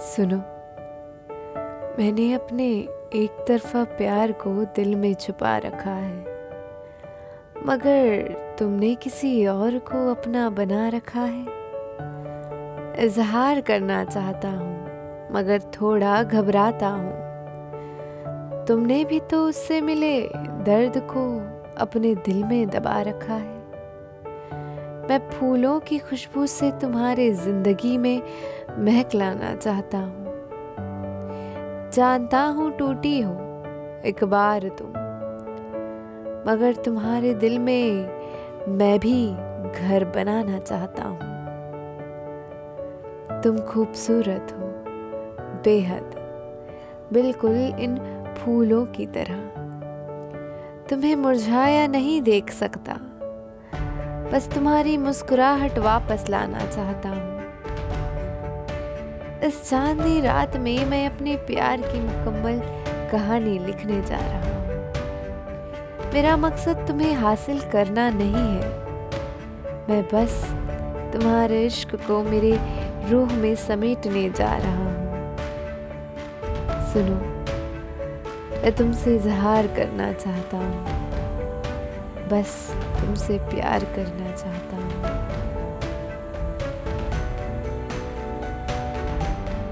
सुनो, मैंने अपने एक तरफा प्यार को दिल में छुपा रखा है, मगर तुमने किसी और को अपना बना रखा है। इजहार करना चाहता हूँ, मगर थोड़ा घबराता हूँ। तुमने भी तो उससे मिले दर्द को अपने दिल में दबा रखा है। मैं फूलों की खुशबू से तुम्हारे ज़िंदगी में महक लाना चाहता हूँ। जानता हूँ टूटी हो एक बार तुम, मगर तुम्हारे दिल में मैं भी घर बनाना चाहता हूँ। तुम खूबसूरत हो, बेहद, बिल्कुल इन फूलों की तरह। तुम्हें मुरझाया नहीं देख सकता बस तुम्हारी मुस्कुराहट वापस लाना चाहता हूँ। इस चांदनी रात में मैं अपने प्यार की मुकम्मल कहानी लिखने जा रहा हूँ। मेरा मकसद तुम्हें हासिल करना नहीं है। मैं बस तुम्हारे इश्क को मेरे रूह में समेटने जा रहा हूँ। सुनो, मैं तुमसे इजहार करना चाहता हूँ। बस तुमसे प्यार करना चाहता हूँ।